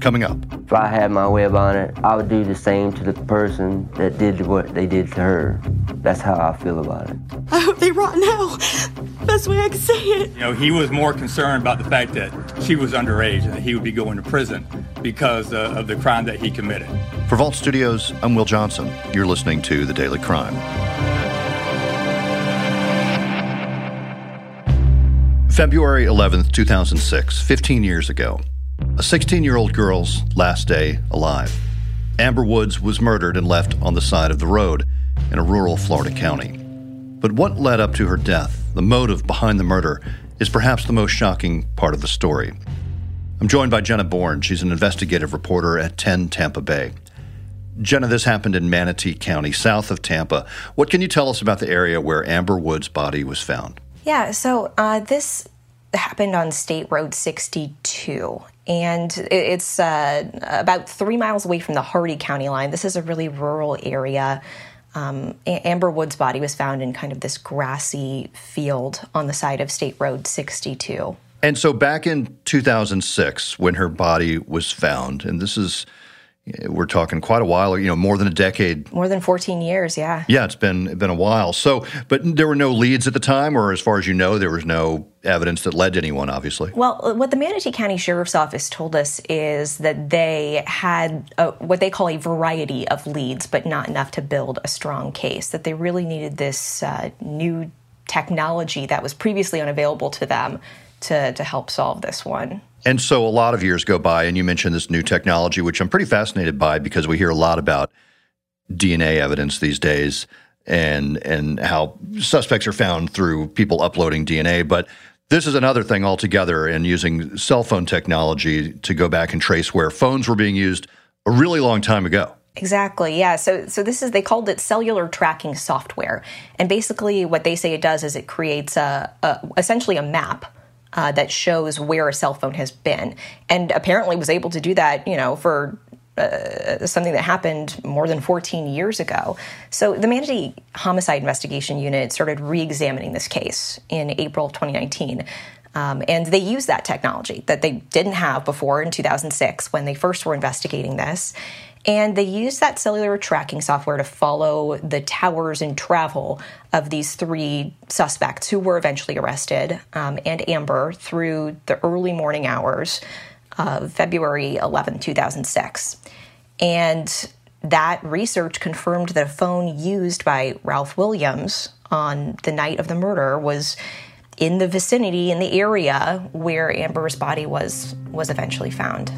Coming up. If I had my way about it, I would do the same to the person that did what they did to her. That's how I feel about it. I hope they rot now. Best way I can say it. You know, he was more concerned about the fact that she was underage and that he would be going to prison because uh, of the crime that he committed. For Vault Studios, I'm Will Johnson. You're listening to The Daily Crime. February 11th, 2006, 15 years ago. A 16 year old girl's last day alive. Amber Woods was murdered and left on the side of the road in a rural Florida county. But what led up to her death, the motive behind the murder, is perhaps the most shocking part of the story. I'm joined by Jenna Bourne. She's an investigative reporter at 10 Tampa Bay. Jenna, this happened in Manatee County, south of Tampa. What can you tell us about the area where Amber Woods' body was found? Yeah, so uh, this happened on State Road 62, and it's uh, about three miles away from the Hardee County line. This is a really rural area. Um, Amber Wood's body was found in kind of this grassy field on the side of State Road 62. And so back in 2006, when her body was found, and this is we're talking quite a while, you know, more than a decade. More than 14 years, yeah. Yeah, it's been been a while. So, but there were no leads at the time, or as far as you know, there was no evidence that led to anyone, obviously. Well, what the Manatee County Sheriff's Office told us is that they had a, what they call a variety of leads, but not enough to build a strong case. That they really needed this uh, new technology that was previously unavailable to them to, to help solve this one. And so a lot of years go by, and you mentioned this new technology, which I'm pretty fascinated by because we hear a lot about DNA evidence these days and and how suspects are found through people uploading DNA. But this is another thing altogether, and using cell phone technology to go back and trace where phones were being used a really long time ago. Exactly. Yeah. So so this is they called it cellular tracking software, and basically what they say it does is it creates a, a essentially a map uh, that shows where a cell phone has been, and apparently was able to do that. You know, for uh, something that happened more than 14 years ago. So the Manatee Homicide Investigation Unit started re-examining this case in April of 2019. Um, and they used that technology that they didn't have before in 2006 when they first were investigating this. And they used that cellular tracking software to follow the towers and travel of these three suspects who were eventually arrested um, and Amber through the early morning hours of February 11, 2006. And that research confirmed that a phone used by Ralph Williams on the night of the murder was in the vicinity in the area where Amber's body was was eventually found.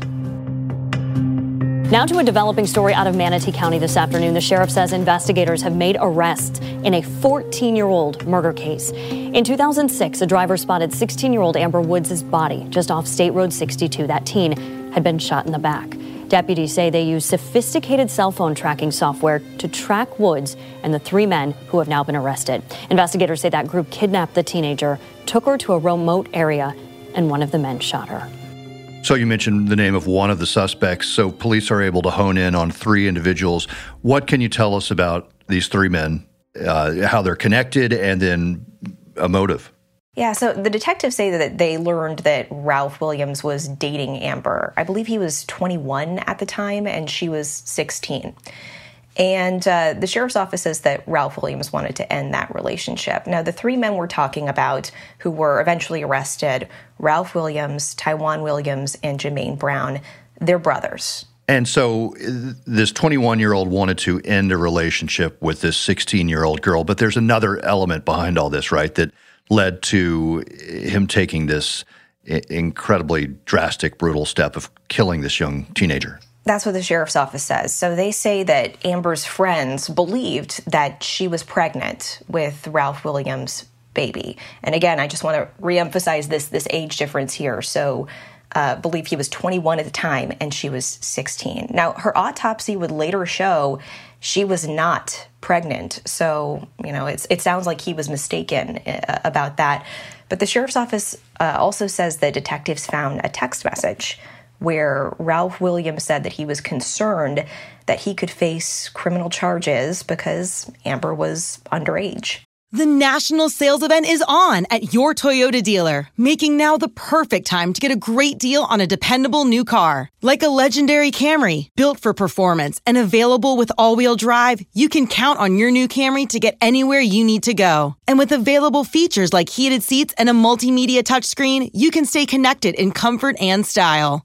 Now to a developing story out of Manatee County this afternoon. The sheriff says investigators have made arrests in a 14 year old murder case. In 2006, a driver spotted 16 year old Amber Woods' body just off State Road 62. That teen had been shot in the back. Deputies say they used sophisticated cell phone tracking software to track Woods and the three men who have now been arrested. Investigators say that group kidnapped the teenager, took her to a remote area, and one of the men shot her. So you mentioned the name of one of the suspects. So police are able to hone in on three individuals. What can you tell us about these three men, uh, how they're connected, and then a motive? Yeah, so the detectives say that they learned that Ralph Williams was dating Amber. I believe he was 21 at the time and she was 16. And uh, the sheriff's office says that Ralph Williams wanted to end that relationship. Now, the three men we're talking about who were eventually arrested Ralph Williams, Taiwan Williams, and Jermaine Brown they're brothers. And so this 21 year old wanted to end a relationship with this 16 year old girl, but there's another element behind all this, right? That led to him taking this incredibly drastic, brutal step of killing this young teenager. That's what the sheriff's office says. So they say that Amber's friends believed that she was pregnant with Ralph Williams' baby. And again, I just want to reemphasize this this age difference here. So uh, believe he was 21 at the time and she was 16. Now, her autopsy would later show she was not pregnant. So, you know, it sounds like he was mistaken uh, about that. But the sheriff's office uh, also says that detectives found a text message where Ralph Williams said that he was concerned that he could face criminal charges because Amber was underage. The national sales event is on at your Toyota dealer, making now the perfect time to get a great deal on a dependable new car. Like a legendary Camry, built for performance and available with all wheel drive, you can count on your new Camry to get anywhere you need to go. And with available features like heated seats and a multimedia touchscreen, you can stay connected in comfort and style.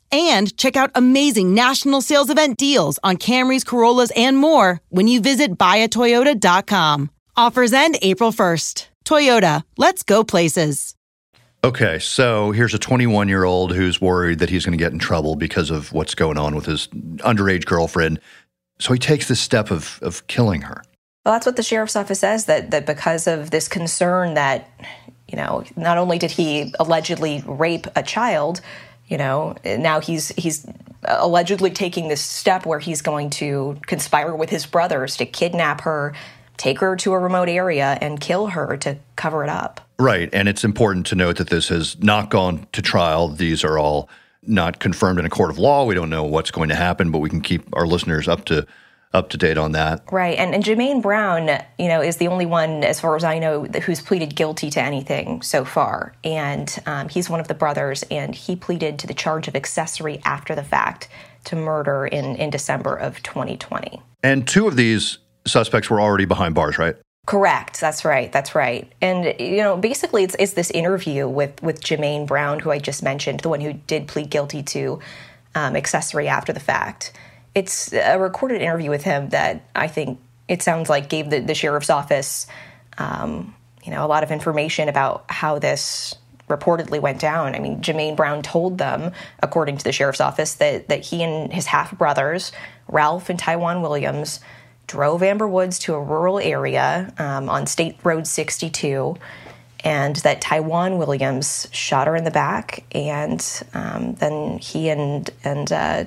and check out amazing national sales event deals on Camrys, Corollas, and more when you visit buyatoyota.com. Offers end April 1st. Toyota, let's go places. Okay, so here's a 21 year old who's worried that he's going to get in trouble because of what's going on with his underage girlfriend. So he takes this step of, of killing her. Well, that's what the sheriff's office says that, that because of this concern that, you know, not only did he allegedly rape a child, you know now he's he's allegedly taking this step where he's going to conspire with his brothers to kidnap her take her to a remote area and kill her to cover it up. Right and it's important to note that this has not gone to trial. These are all not confirmed in a court of law. We don't know what's going to happen but we can keep our listeners up to up to date on that. Right. And, and Jermaine Brown, you know, is the only one, as far as I know, who's pleaded guilty to anything so far. And um, he's one of the brothers, and he pleaded to the charge of accessory after the fact to murder in, in December of 2020. And two of these suspects were already behind bars, right? Correct. That's right. That's right. And you know, basically, it's, it's this interview with with Jermaine Brown, who I just mentioned, the one who did plead guilty to um, accessory after the fact it's a recorded interview with him that I think it sounds like gave the, the sheriff's office, um, you know, a lot of information about how this reportedly went down. I mean, Jermaine Brown told them, according to the sheriff's office, that that he and his half brothers, Ralph and Taiwan Williams, drove Amber Woods to a rural area um, on State Road 62 and that Taiwan Williams shot her in the back, and um, then he and and uh,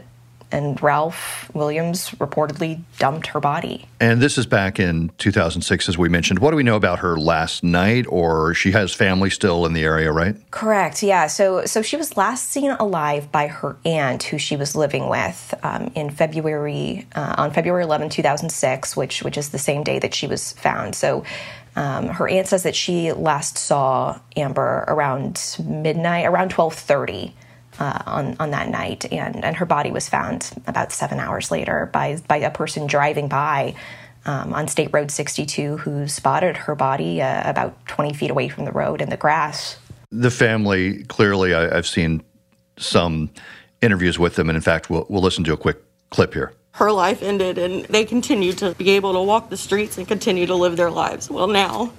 and Ralph Williams reportedly dumped her body. And this is back in 2006, as we mentioned. What do we know about her last night? Or she has family still in the area, right? Correct. Yeah. So, so she was last seen alive by her aunt, who she was living with, um, in February uh, on February 11, 2006, which which is the same day that she was found. So. Um, her aunt says that she last saw Amber around midnight, around 1230 uh, on on that night, and and her body was found about seven hours later by by a person driving by. Um, on State Road 62, who spotted her body uh, about 20 feet away from the road in the grass. The family, clearly, I, have seen some interviews with them, and in fact, we'll, we'll listen to a quick clip here her life ended and they continue to be able to walk the streets and continue to live their lives. Well, now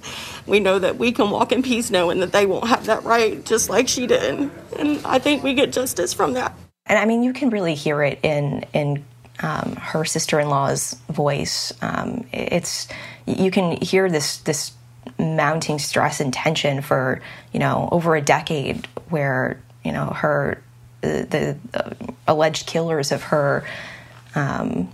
we know that we can walk in peace knowing that they won't have that right just like she did. And I think we get justice from that. And I mean, you can really hear it in, in um, her sister-in-law's voice. Um, it's, you can hear this, this mounting stress and tension for, you know, over a decade where, you know, her, the, the uh, alleged killers of her, um,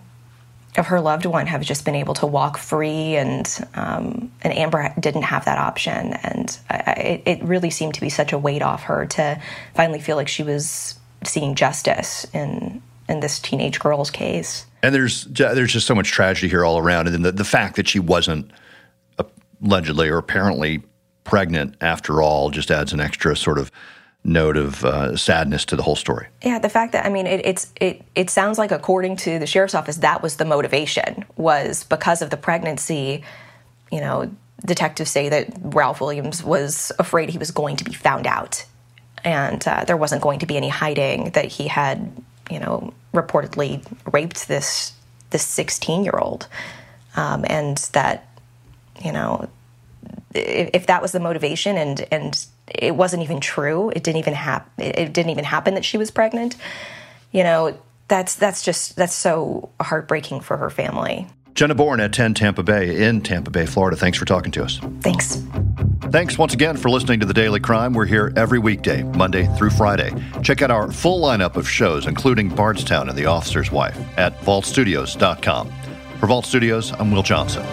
of her loved one have just been able to walk free, and um, and Amber didn't have that option, and I, it really seemed to be such a weight off her to finally feel like she was seeing justice in in this teenage girl's case. And there's there's just so much tragedy here all around, and then the, the fact that she wasn't allegedly or apparently pregnant after all just adds an extra sort of note of uh, sadness to the whole story. Yeah, the fact that I mean, it, it's it it sounds like according to the sheriff's office, that was the motivation was because of the pregnancy. You know, detectives say that Ralph Williams was afraid he was going to be found out. and uh, there wasn't going to be any hiding that he had, you know, reportedly raped this this 16 year old, um, and that, you know, if, if, that was the motivation and and it wasn't even true, it didn't even happen. It didn't even happen that she was pregnant. You know, that's that's just that's so heartbreaking for her family. Jenna Bourne at 10 Tampa Bay in Tampa Bay, Florida. Thanks for talking to us. Thanks. Thanks once again for listening to The Daily Crime. We're here every weekday, Monday through Friday. Check out our full lineup of shows, including Bardstown and The Officer's Wife, at vaultstudios.com. For Vault Studios, I'm Will Johnson.